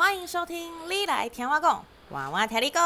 欢迎收听《你来听我讲》，娃娃听你共。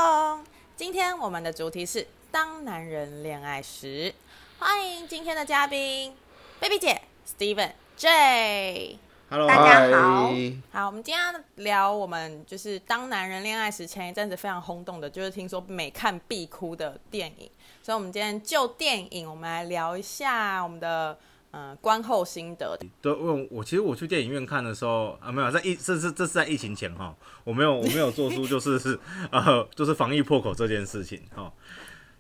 今天我们的主题是当男人恋爱时。欢迎今天的嘉宾，Baby 姐，Steven J。Hello，大家好。好，我们今天聊我们就是当男人恋爱时，前一阵子非常轰动的，就是听说每看必哭的电影。所以，我们今天就电影，我们来聊一下我们的。嗯，观后心得。对，我我其实我去电影院看的时候啊，没有在疫，这是这是在疫情前哈，我没有我没有做出就是是 呃就是防疫破口这件事情哈。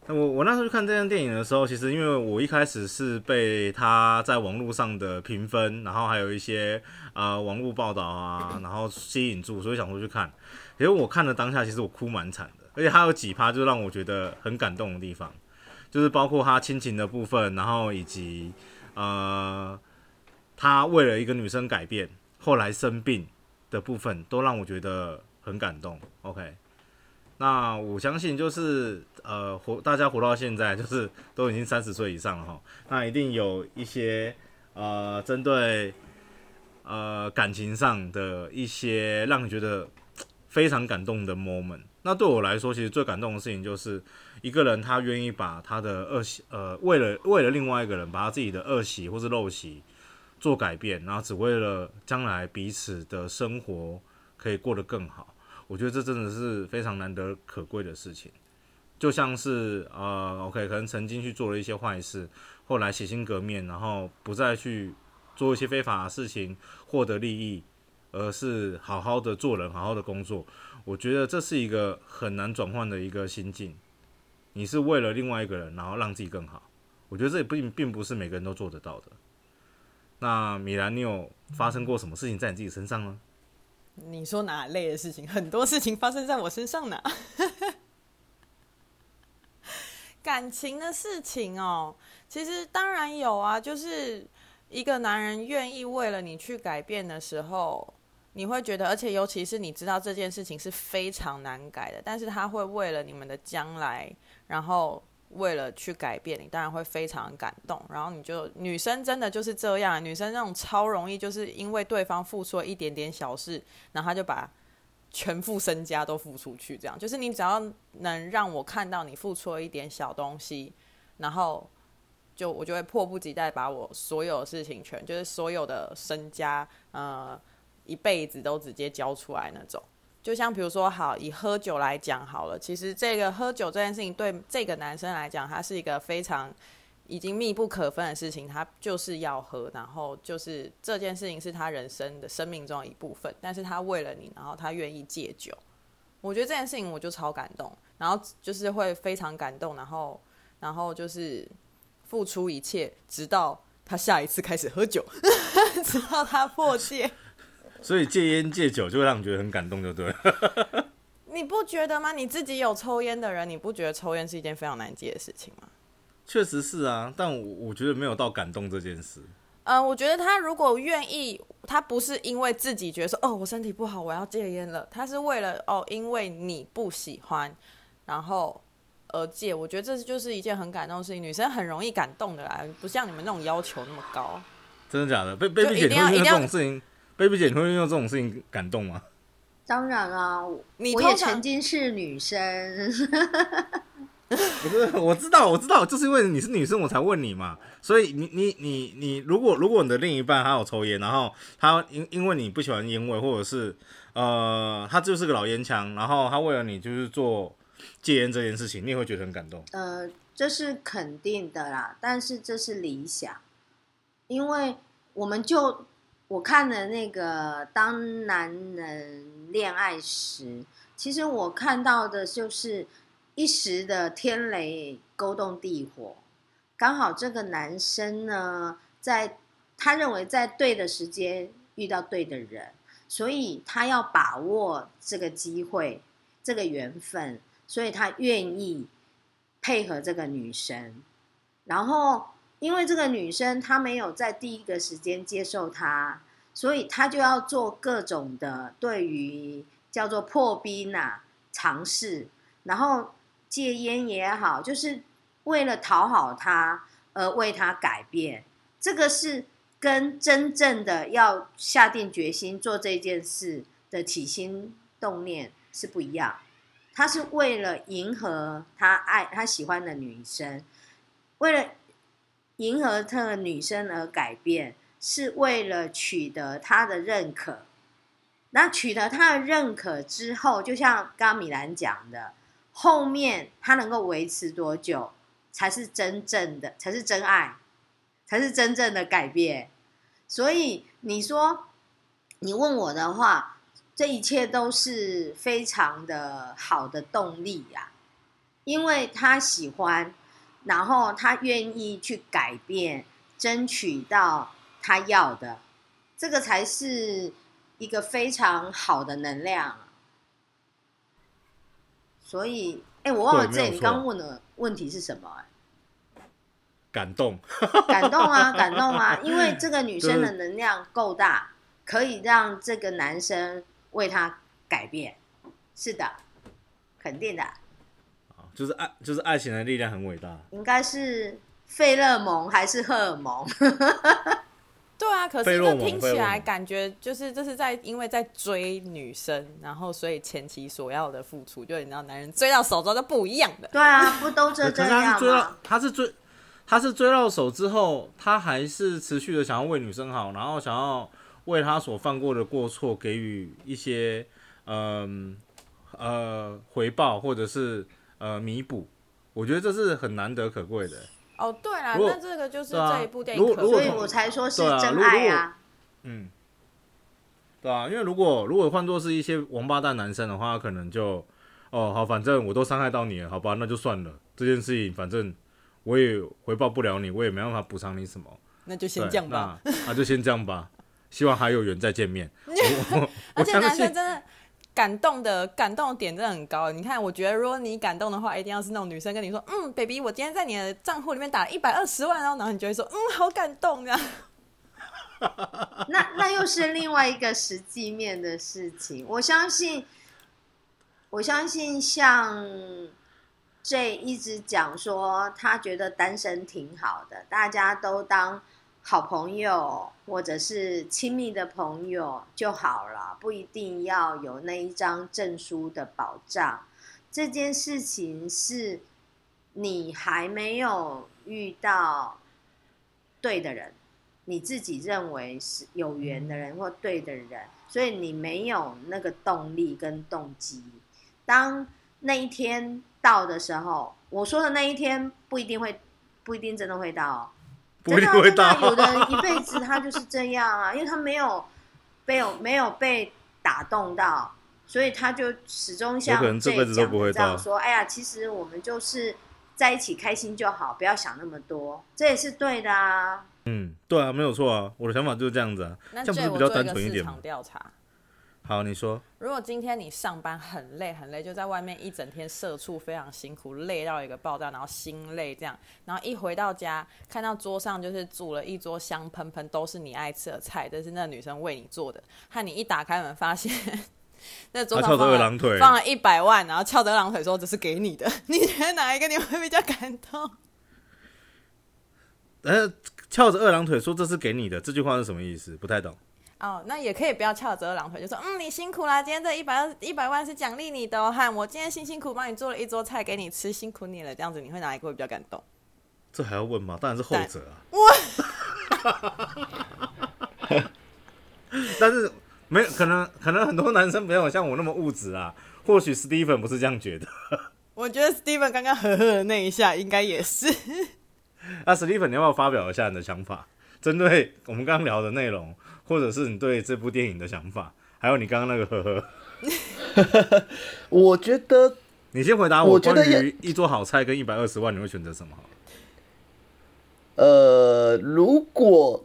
那我我那时候去看这部电影的时候，其实因为我一开始是被他在网络上的评分，然后还有一些呃网络报道啊，然后吸引住，所以想说去看。其实我看的当下，其实我哭蛮惨的，而且还有几趴就让我觉得很感动的地方，就是包括他亲情的部分，然后以及。呃，他为了一个女生改变，后来生病的部分，都让我觉得很感动。OK，那我相信就是呃活大家活到现在，就是 都已经三十岁以上了哈，那一定有一些呃针对呃感情上的一些让你觉得非常感动的 moment。那对我来说，其实最感动的事情就是。一个人他愿意把他的恶习，呃，为了为了另外一个人，把他自己的恶习或是陋习做改变，然后只为了将来彼此的生活可以过得更好。我觉得这真的是非常难得可贵的事情。就像是呃，OK，可能曾经去做了一些坏事，后来洗心革面，然后不再去做一些非法的事情获得利益，而是好好的做人，好好的工作。我觉得这是一个很难转换的一个心境。你是为了另外一个人，然后让自己更好。我觉得这也并并不是每个人都做得到的。那米兰，你有发生过什么事情在你自己身上呢？你说哪类的事情？很多事情发生在我身上呢。感情的事情哦，其实当然有啊。就是一个男人愿意为了你去改变的时候。你会觉得，而且尤其是你知道这件事情是非常难改的，但是他会为了你们的将来，然后为了去改变你，当然会非常感动。然后你就女生真的就是这样，女生那种超容易，就是因为对方付出了一点点小事，然后他就把全副身家都付出去，这样就是你只要能让我看到你付出了一点小东西，然后就我就会迫不及待把我所有的事情全，就是所有的身家，呃。一辈子都直接交出来那种，就像比如说，好，以喝酒来讲好了，其实这个喝酒这件事情对这个男生来讲，他是一个非常已经密不可分的事情，他就是要喝，然后就是这件事情是他人生的生命中的一部分，但是他为了你，然后他愿意戒酒，我觉得这件事情我就超感动，然后就是会非常感动，然后然后就是付出一切，直到他下一次开始喝酒，直到他破戒。所以戒烟戒酒就会让你觉得很感动，就对了。你不觉得吗？你自己有抽烟的人，你不觉得抽烟是一件非常难戒的事情吗？确实是啊，但我我觉得没有到感动这件事。呃，我觉得他如果愿意，他不是因为自己觉得说哦，我身体不好，我要戒烟了，他是为了哦，因为你不喜欢，然后而戒。我觉得这就是一件很感动的事情。女生很容易感动的啦，不像你们那种要求那么高。真的假的？被被被姐会因为这种事情。Baby 姐，你会因为这种事情感动吗？当然啊，我也曾经是女生。不是，我知道，我知道，就是因为你是女生，我才问你嘛。所以你你你你，如果如果你的另一半他有抽烟，然后他因因为你不喜欢烟味，或者是呃，他就是个老烟枪，然后他为了你就是做戒烟这件事情，你也会觉得很感动。呃，这是肯定的啦，但是这是理想，因为我们就。我看了那个《当男人恋爱时》，其实我看到的就是一时的天雷勾动地火，刚好这个男生呢，在他认为在对的时间遇到对的人，所以他要把握这个机会、这个缘分，所以他愿意配合这个女生，然后。因为这个女生她没有在第一个时间接受他，所以他就要做各种的对于叫做破冰呐、尝试，然后戒烟也好，就是为了讨好他而为他改变。这个是跟真正的要下定决心做这件事的起心动念是不一样，他是为了迎合他爱他喜欢的女生，为了迎合这个女生而改变，是为了取得他的认可。那取得他的认可之后，就像刚刚米兰讲的，后面他能够维持多久，才是真正的，才是真爱，才是真正的改变。所以你说，你问我的话，这一切都是非常的好的动力呀，因为他喜欢，然后他愿意去改变，争取到他要的，这个才是。一个非常好的能量，所以，哎，我忘了这，你刚问的问题是什么？哎，感动，感动啊，感动啊！因为这个女生的能量够大，可以让这个男生为她改变。是的，肯定的。就是爱，就是爱情的力量很伟大。应该是费勒蒙还是荷尔蒙？对啊，可是这听起来感觉就是这是在因为在追女生，然后所以前期所要的付出，就你知道男人追到手之后就不一样的。对啊，不都这这样吗？他是追到，他是追，他是追到手之后，他还是持续的想要为女生好，然后想要为他所犯过的过错给予一些嗯呃，呃回报，或者是呃弥补。我觉得这是很难得可贵的。哦，对啦，那这个就是这一部电影可，所以我才说是真爱啊。嗯，对啊，因为如果如果换作是一些王八蛋男生的话，可能就哦好，反正我都伤害到你了，好吧，那就算了。这件事情反正我也回报不了你，我也没办法补偿你什么，那就先这样吧。那，那就先这样吧，希望还有缘再见面。而且男生真的。感动的感动的点真的很高，你看，我觉得如果你感动的话，一定要是那种女生跟你说，嗯，baby，我今天在你的账户里面打了一百二十万哦，然后 你就会说，嗯，好感动呀。那那又是另外一个实际面的事情，我相信，我相信像 J 一直讲说，他觉得单身挺好的，大家都当。好朋友或者是亲密的朋友就好了，不一定要有那一张证书的保障。这件事情是你还没有遇到对的人，你自己认为是有缘的人或对的人，所以你没有那个动力跟动机。当那一天到的时候，我说的那一天不一定会，不一定真的会到。真的，真的，有的人一辈子他就是这样啊，因为他没有被有没有被打动到，所以他就始终像这辈子都不会这样说。哎呀，其实我们就是在一起开心就好，不要想那么多，这也是对的啊。嗯，对啊，没有错啊，我的想法就是这样子啊，这样不是比较单纯一点吗？调查。好，你说。如果今天你上班很累很累，就在外面一整天社畜，非常辛苦，累到一个爆炸，然后心累这样，然后一回到家，看到桌上就是煮了一桌香喷喷，都是你爱吃的菜，这是那女生为你做的。和你一打开门，发现 那桌上放了放了一百万，然后翘着二郎腿说这是给你的，你觉得哪一个你会比较感动？呃，翘着二郎腿说这是给你的，这句话是什么意思？不太懂。哦，那也可以不要翘着二郎腿，就说嗯，你辛苦啦，今天这一百二一百万是奖励你的哦，汉，我今天辛辛苦帮你做了一桌菜给你吃，辛苦你了，这样子你会哪一个会比较感动？这还要问吗？当然是后者啊。我，但是没有可能，可能很多男生没有像我那么物质啊。或许 Steven 不是这样觉得。我觉得 Steven 刚刚呵呵的那一下应该也是。那，Steven，你要不要发表一下你的想法？针对我们刚刚聊的内容。或者是你对这部电影的想法，还有你刚刚那个呵呵，我觉得你先回答我。关于一桌好菜跟一百二十万，你会选择什么？呃，如果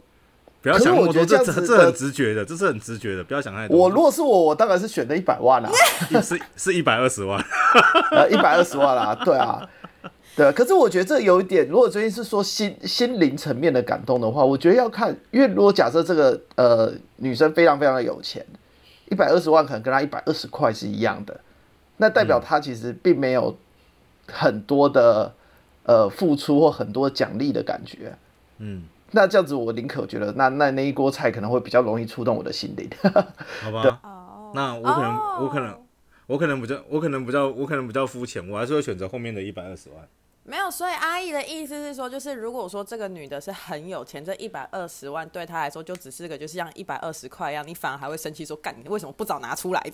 不要想那么多，这这这很直觉的，这是很直觉的，不要想太多。我如果是我，我当然是选的一百万啊，是是一百二十万，呃，一百二十万啦，对啊。对，可是我觉得这有一点，如果最近是说心心灵层面的感动的话，我觉得要看，因为如果假设这个呃女生非常非常的有钱，一百二十万可能跟她一百二十块是一样的，那代表她其实并没有很多的呃付出或很多奖励的感觉，嗯，那这样子我宁可觉得那那那一锅菜可能会比较容易触动我的心灵，好吧？那我可能、oh. 我可能我可能比较我可能比较我可能比较肤浅，我还是会选择后面的一百二十万。没有，所以阿姨的意思是说，就是如果说这个女的是很有钱，这一百二十万对她来说就只是个就是像一百二十块一样，你反而还会生气说，干你为什么不早拿出来？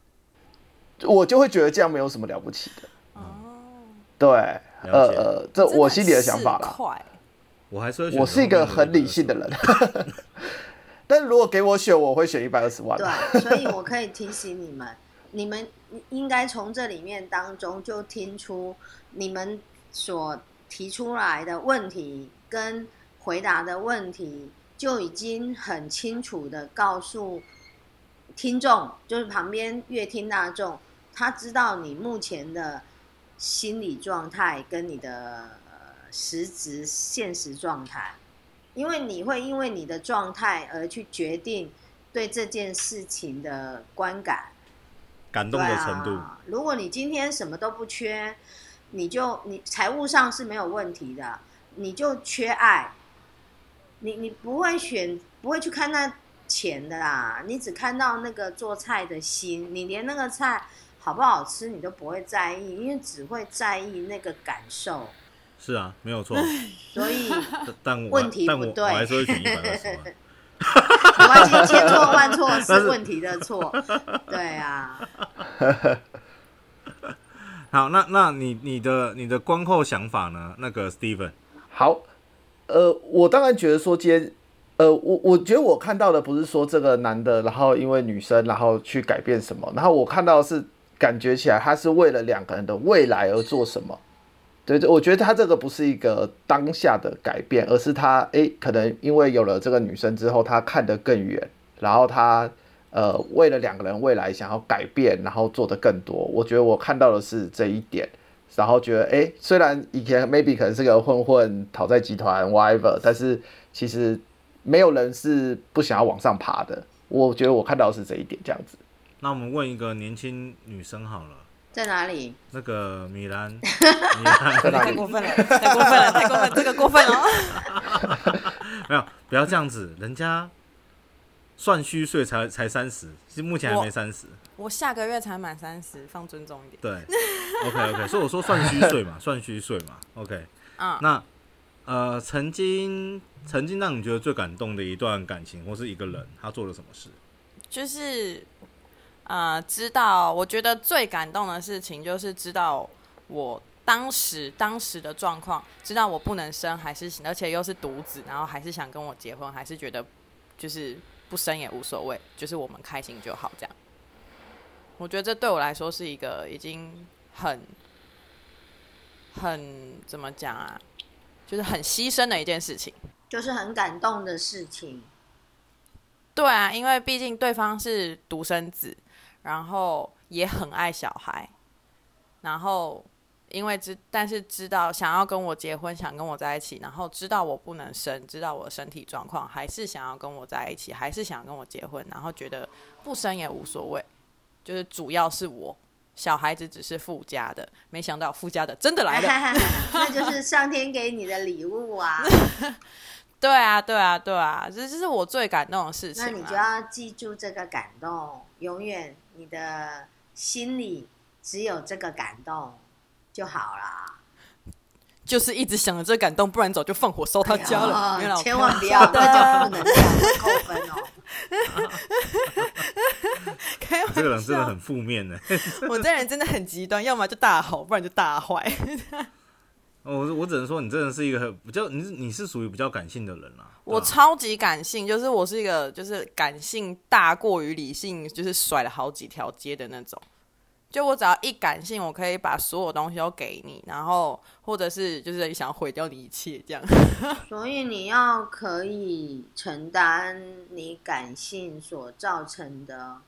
我就会觉得这样没有什么了不起的。哦、嗯，对，呃呃，这我心里的想法啦。我还是我是一个很理性的人，但如果给我选，我会选一百二十万。对，所以我可以提醒你们，你们应该从这里面当中就听出。你们所提出来的问题跟回答的问题，就已经很清楚的告诉听众，就是旁边阅听大众，他知道你目前的心理状态跟你的实质现实状态，因为你会因为你的状态而去决定对这件事情的观感、感动的程度。如果你今天什么都不缺。你就你财务上是没有问题的，你就缺爱，你你不会选不会去看那钱的啦，你只看到那个做菜的心，你连那个菜好不好吃你都不会在意，因为只会在意那个感受。是啊，没有错。所以，但问题不对，我还是会选一百二十万。没关系，千错万错 是问题的错。对啊。好，那那你你的你的观后想法呢？那个 Steven，好，呃，我当然觉得说今天，呃，我我觉得我看到的不是说这个男的，然后因为女生，然后去改变什么，然后我看到是感觉起来他是为了两个人的未来而做什么。对对，我觉得他这个不是一个当下的改变，而是他诶，可能因为有了这个女生之后，他看得更远，然后他。呃，为了两个人未来想要改变，然后做的更多，我觉得我看到的是这一点，然后觉得，哎，虽然以前 maybe 可能是个混混、讨债集团 whatever，但是其实没有人是不想要往上爬的。我觉得我看到的是这一点，这样子。那我们问一个年轻女生好了，在哪里？那个米兰，米兰太过分了，太过分了，太过分了，这个过分了。没有，不要这样子，人家。算虚岁才才三十，其实目前还没三十。我下个月才满三十，放尊重一点。对，OK OK，所以我说算虚岁嘛，算虚岁嘛，OK。嗯。那呃，曾经曾经让你觉得最感动的一段感情，或是一个人，他做了什么事？就是呃，知道我觉得最感动的事情，就是知道我当时当时的状况，知道我不能生，还是而且又是独子，然后还是想跟我结婚，还是觉得就是。不生也无所谓，就是我们开心就好。这样，我觉得这对我来说是一个已经很、很怎么讲啊，就是很牺牲的一件事情，就是很感动的事情。对啊，因为毕竟对方是独生子，然后也很爱小孩，然后。因为知，但是知道想要跟我结婚，想跟我在一起，然后知道我不能生，知道我的身体状况，还是想要跟我在一起，还是想跟我结婚，然后觉得不生也无所谓，就是主要是我，小孩子只是附加的，没想到附加的真的来了 那就是上天给你的礼物啊！对啊，对啊，对啊，这这是我最感动的事情。那你就要记住这个感动，永远你的心里只有这个感动。就好啦，就是一直想着这感动，不然早就放火烧他家了。哎、千万不要，那就不能这样扣分哦。这个人真的很负面呢。我这人真的很极端，要么就大好，不然就大坏。我我只能说，你真的是一个比较，你是你是属于比较感性的人啊。我超级感性，就是我是一个就是感性大过于理性，就是甩了好几条街的那种。就我只要一感性，我可以把所有东西都给你，然后或者是就是想毁掉你一切这样。所以你要可以承担你感性所造成的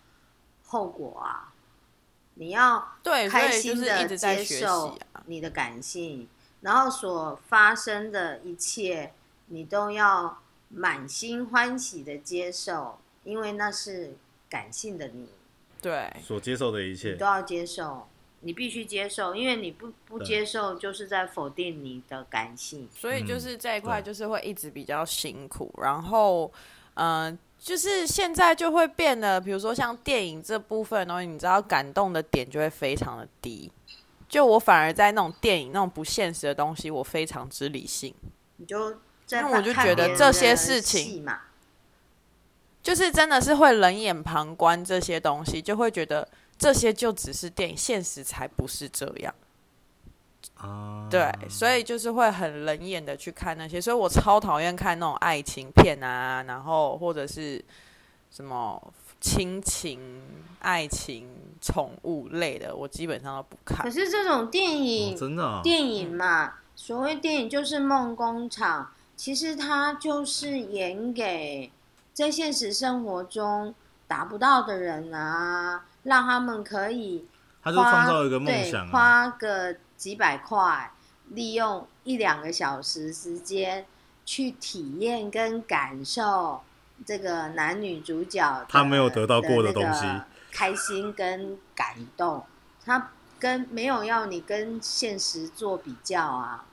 后果啊！你要对开心的接受你的感性，然后所发生的一切，你都要满心欢喜的接受，因为那是感性的你。对，所接受的一切你都要接受，你必须接受，因为你不不接受，就是在否定你的感性。所以就是这一块就是会一直比较辛苦。然后，嗯、呃，就是现在就会变得，比如说像电影这部分的东西，你知道感动的点就会非常的低。就我反而在那种电影那种不现实的东西，我非常之理性。你就因为我就觉得这些事情，就是真的是会冷眼旁观这些东西，就会觉得这些就只是电影，现实才不是这样。啊，对，所以就是会很冷眼的去看那些，所以我超讨厌看那种爱情片啊，然后或者是什么。亲情、爱情、宠物类的，我基本上都不看。可是这种电影，哦、真的、啊、电影嘛，所谓电影就是梦工厂，其实它就是演给在现实生活中达不到的人啊，让他们可以花，他就创造一个梦想、啊，花个几百块，利用一两个小时时间去体验跟感受。这个男女主角他没有得到过的东西，开心跟感动，他跟没有要你跟现实做比较啊。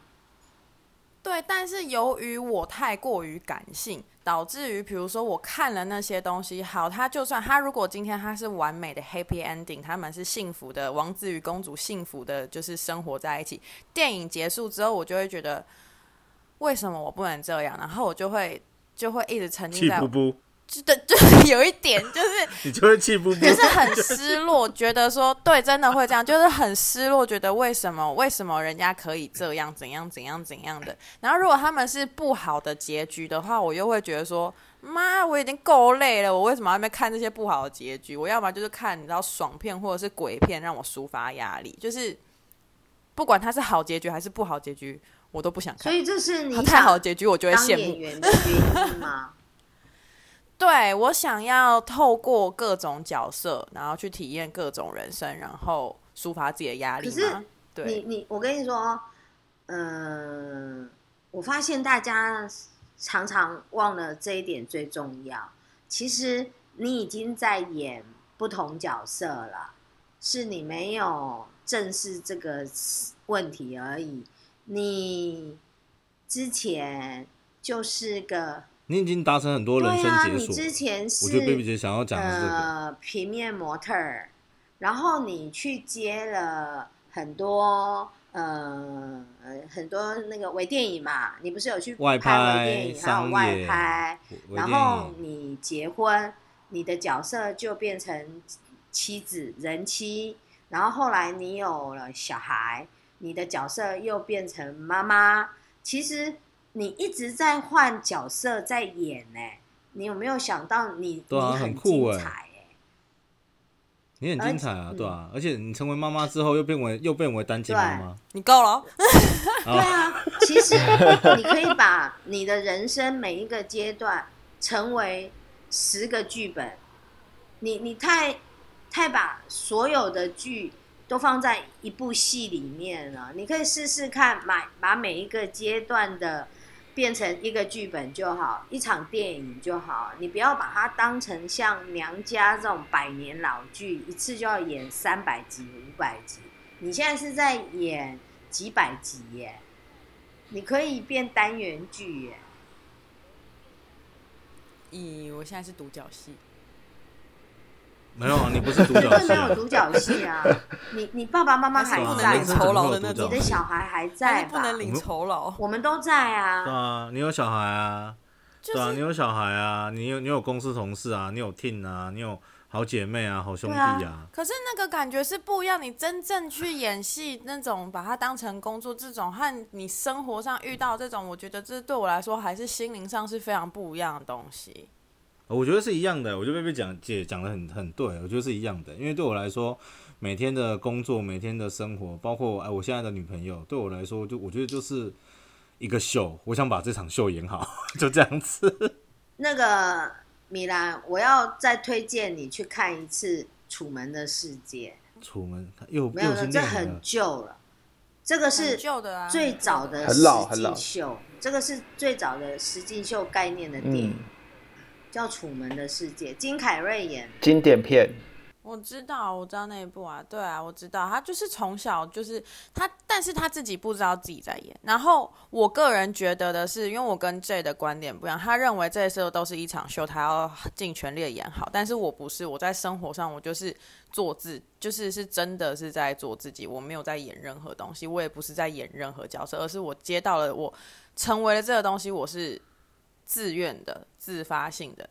对，但是由于我太过于感性，导致于比如说我看了那些东西，好，他就算他如果今天他是完美的 happy ending，他们是幸福的，王子与公主幸福的，就是生活在一起。电影结束之后，我就会觉得为什么我不能这样？然后我就会。就会一直沉浸在，气噗噗，就的，就是有一点，就是 你就会气噗噗，就是很失落，觉得说对，真的会这样，就是很失落，觉得为什么为什么人家可以这样，怎样怎样怎样的。然后如果他们是不好的结局的话，我又会觉得说，妈，我已经够累了，我为什么还没看这些不好的结局？我要么就是看你知道爽片或者是鬼片，让我抒发压力。就是不管它是好结局还是不好结局。我都不想看，所以这是你太好的结局，我就会羡慕。演员的原因吗？对，我想要透过各种角色，然后去体验各种人生，然后抒发自己的压力。可是，对，你你我跟你说，嗯、呃，我发现大家常常忘了这一点最重要。其实你已经在演不同角色了，是你没有正视这个问题而已。你之前就是个，你已经达成很多人生解锁。对啊，你之前是，我觉得贝贝姐想要讲的是这个，呃，平面模特儿，然后你去接了很多呃很多那个微电影嘛，你不是有去拍微电影，还有外拍，然后你结婚，你的角色就变成妻子人妻，然后后来你有了小孩。你的角色又变成妈妈，其实你一直在换角色在演呢。你有没有想到你你很酷哎，你很精彩啊，对啊，而且你成为妈妈之后又变为又变为单亲妈妈，你够了。对啊，其实你可以把你的人生每一个阶段成为十个剧本，你你太太把所有的剧。都放在一部戏里面了，你可以试试看，买把每一个阶段的变成一个剧本就好，一场电影就好。你不要把它当成像《娘家》这种百年老剧，一次就要演三百集、五百集。你现在是在演几百集耶，你可以变单元剧耶。咦，我现在是独角戏。没有啊，你不是独角戏、啊。没有独角戏啊！你你爸爸妈妈还在，领酬劳的那种。你的小孩还在吧？不能领酬劳。我们都在啊。对啊，你有小孩啊？就是、对啊，你有小孩啊？你有你有公司同事啊？你有 team 啊？你有好姐妹啊？好兄弟啊？啊可是那个感觉是不一样。你真正去演戏，那种把它当成工作，这种和你生活上遇到这种，我觉得这对我来说还是心灵上是非常不一样的东西。我觉得是一样的，我觉得贝贝讲姐讲的很很对，我觉得是一样的，因为对我来说，每天的工作、每天的生活，包括哎我现在的女朋友，对我来说，就我觉得就是一个秀，我想把这场秀演好，就这样子。那个米兰，我要再推荐你去看一次《楚门的世界》。楚门又没有了，这很旧了，这个是最早的实境秀，这个是最早的实境秀概念的电影。嗯叫《楚门的世界》，金凯瑞演经典片。我知道，我知道那一部啊，对啊，我知道，他就是从小就是他，但是他自己不知道自己在演。然后我个人觉得的是，因为我跟 J 的观点不一样，他认为这些时候都是一场秀，他要尽全力的演好。但是我不是，我在生活上我就是做自，就是是真的是在做自己，我没有在演任何东西，我也不是在演任何角色，而是我接到了，我成为了这个东西，我是自愿的、自发性的。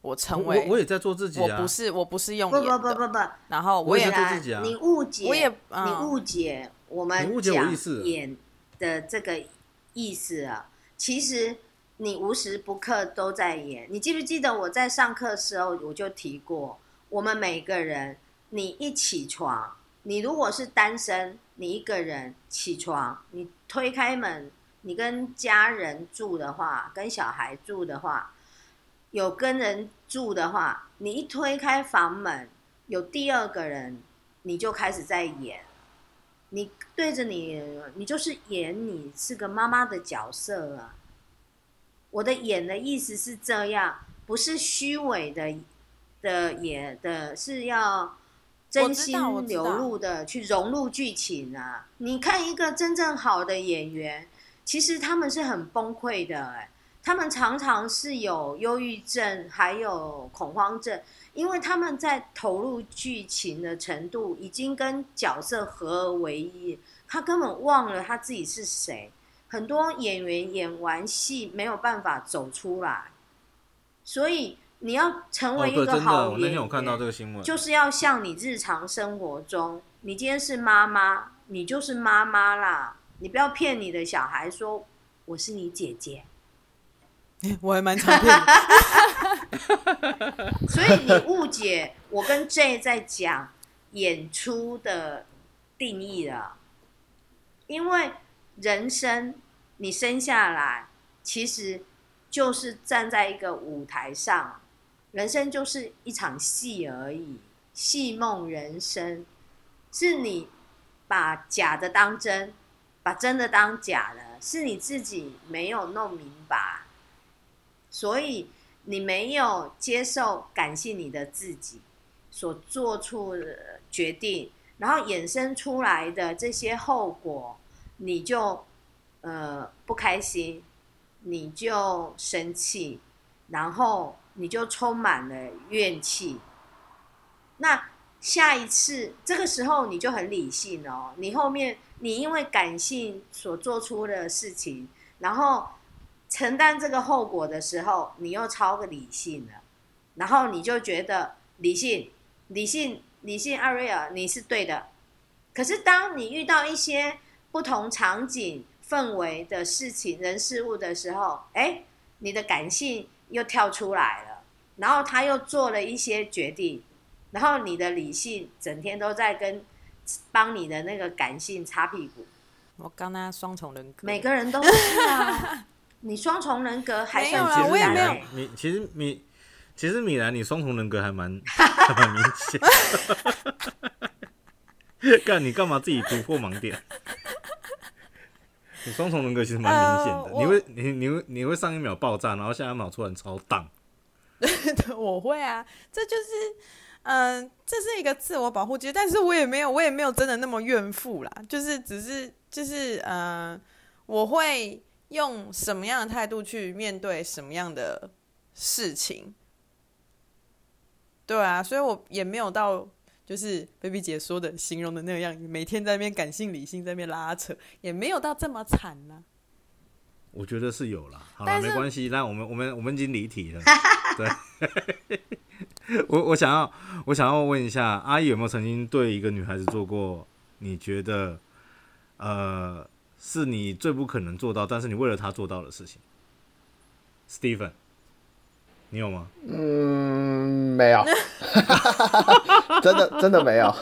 我成为我，我也在做自己、啊、我不是，我不是用演的。不不不不不。然后我也在做自己啊。你误解，我也，嗯、你误解我们讲演的这个意思啊。其实你无时不刻都在演。你记不记得我在上课的时候我就提过，我们每个人，你一起床，你如果是单身，你一个人起床，你推开门，你跟家人住的话，跟小孩住的话。有跟人住的话，你一推开房门，有第二个人，你就开始在演。你对着你，你就是演你是个妈妈的角色啊。我的演的意思是这样，不是虚伪的的演的，是要真心流露的去融入剧情啊。你看一个真正好的演员，其实他们是很崩溃的哎。他们常常是有忧郁症，还有恐慌症，因为他们在投入剧情的程度已经跟角色合而为一，他根本忘了他自己是谁。很多演员演完戏没有办法走出来，所以你要成为一个好演员，我那天有看到这个新闻，就是要像你日常生活中，你今天是妈妈，你就是妈妈啦，你不要骗你的小孩说我是你姐姐。我还蛮常骗，所以你误解我跟 J 在讲演出的定义了。因为人生你生下来其实就是站在一个舞台上，人生就是一场戏而已，戏梦人生是你把假的当真，把真的当假的，是你自己没有弄明白。所以你没有接受感谢你的自己所做出的决定，然后衍生出来的这些后果，你就呃不开心，你就生气，然后你就充满了怨气。那下一次这个时候你就很理性哦，你后面你因为感性所做出的事情，然后。承担这个后果的时候，你又超个理性了，然后你就觉得理性、理性、理性，阿瑞尔你是对的。可是当你遇到一些不同场景、氛围的事情、人事物的时候，哎，你的感性又跳出来了，然后他又做了一些决定，然后你的理性整天都在跟帮你的那个感性擦屁股。我刚刚双重人格，每个人都是啊。你双重人格还算简单。我也没有。你其实你，其实米兰，你双重人格还蛮 还蛮明显。干你干嘛自己突破盲点？你双重人格其实蛮明显的。呃、你会你你会你会上一秒爆炸，然后下一秒突然超荡。我会啊，这就是嗯、呃，这是一个自我保护机制，但是我也没有，我也没有真的那么怨妇啦，就是只是就是嗯、呃，我会。用什么样的态度去面对什么样的事情？对啊，所以我也没有到就是 baby 姐说的形容的那样，每天在那边感性理性在那边拉扯，也没有到这么惨呢、啊。我觉得是有啦，好了，没关系，那我们我们我们已经离题了。对，我我想要我想要问一下，阿姨有没有曾经对一个女孩子做过你觉得呃？是你最不可能做到，但是你为了她做到的事情，Stephen，你有吗？嗯，没有，真的真的没有。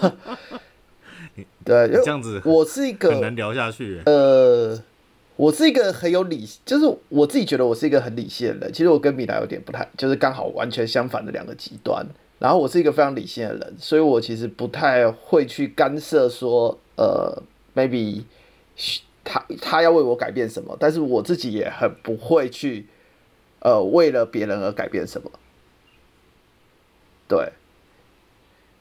对，这样子，我是一个很难聊下去。呃，我是一个很有理，就是我自己觉得我是一个很理性的人。其实我跟米兰有点不太，就是刚好完全相反的两个极端。然后我是一个非常理性的人，所以我其实不太会去干涉说，呃，maybe。他他要为我改变什么，但是我自己也很不会去，呃，为了别人而改变什么。对，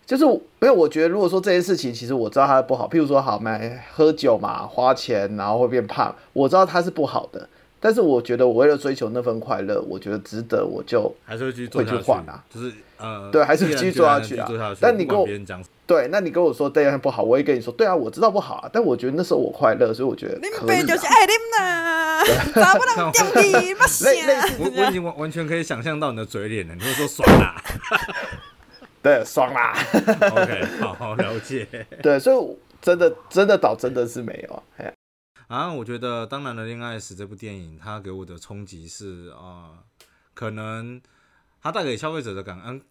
就是没有，我觉得如果说这件事情，其实我知道它不好，譬如说好买喝酒嘛，花钱然后会变胖，我知道它是不好的。但是我觉得我为了追求那份快乐，我觉得值得，我就还是会去会去换啊，就是呃，对，还是继续做下去啊。但你跟我对，那你跟我说这样不好，我也跟你说，对啊，我知道不好啊，但我觉得那时候我快乐，所以我觉得可以。就是爱你呐，咋不到掉地，不行。我我已经完完全可以想象到你的嘴脸了，你会说爽啦。对，爽啦。OK，好好了解。对，所以真的真的倒真的是没有。啊，我觉得《当然的恋爱史》这部电影，它给我的冲击是啊、呃，可能它带给消费者的感恩，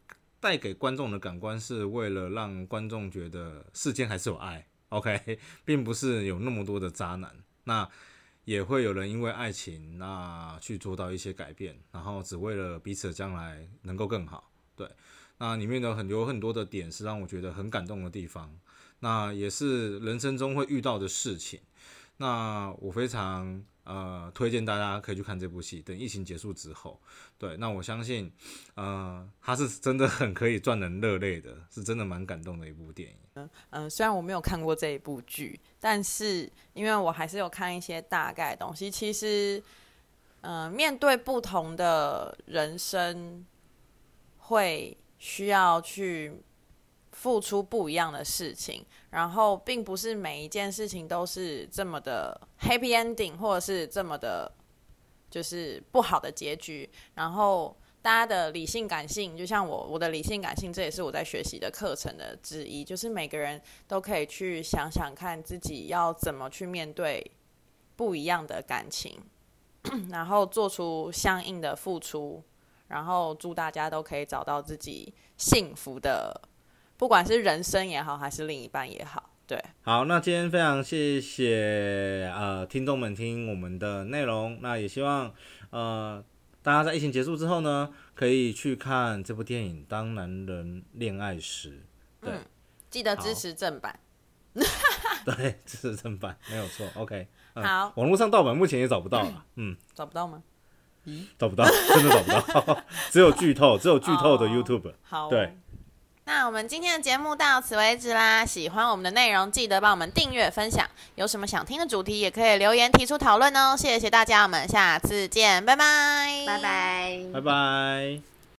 带给观众的感官，是为了让观众觉得世间还是有爱。OK，并不是有那么多的渣男。那也会有人因为爱情，那去做到一些改变，然后只为了彼此的将来能够更好。对。那里面的很多很多的点是让我觉得很感动的地方，那也是人生中会遇到的事情。那我非常呃推荐大家可以去看这部戏，等疫情结束之后，对，那我相信呃它是真的很可以赚人热泪的，是真的蛮感动的一部电影。嗯、虽然我没有看过这一部剧，但是因为我还是有看一些大概的东西，其实嗯、呃，面对不同的人生会。需要去付出不一样的事情，然后并不是每一件事情都是这么的 happy ending，或者是这么的，就是不好的结局。然后大家的理性感性，就像我，我的理性感性，这也是我在学习的课程的之一，就是每个人都可以去想想看自己要怎么去面对不一样的感情，然后做出相应的付出。然后祝大家都可以找到自己幸福的，不管是人生也好，还是另一半也好。对，好，那今天非常谢谢呃听众们听我们的内容，那也希望呃大家在疫情结束之后呢，可以去看这部电影《当男人恋爱时》。对，嗯、记得支持正版。对，支持正版没有错。OK，、嗯、好，网络上盗版目前也找不到了，嗯，找不到吗？找不到，真的找不到，只有剧透，只有剧透的 YouTube。好，对。那我们今天的节目到此为止啦。喜欢我们的内容，记得帮我们订阅、分享。有什么想听的主题，也可以留言提出讨论哦。谢谢大家，我们下次见，拜拜，拜拜，拜拜。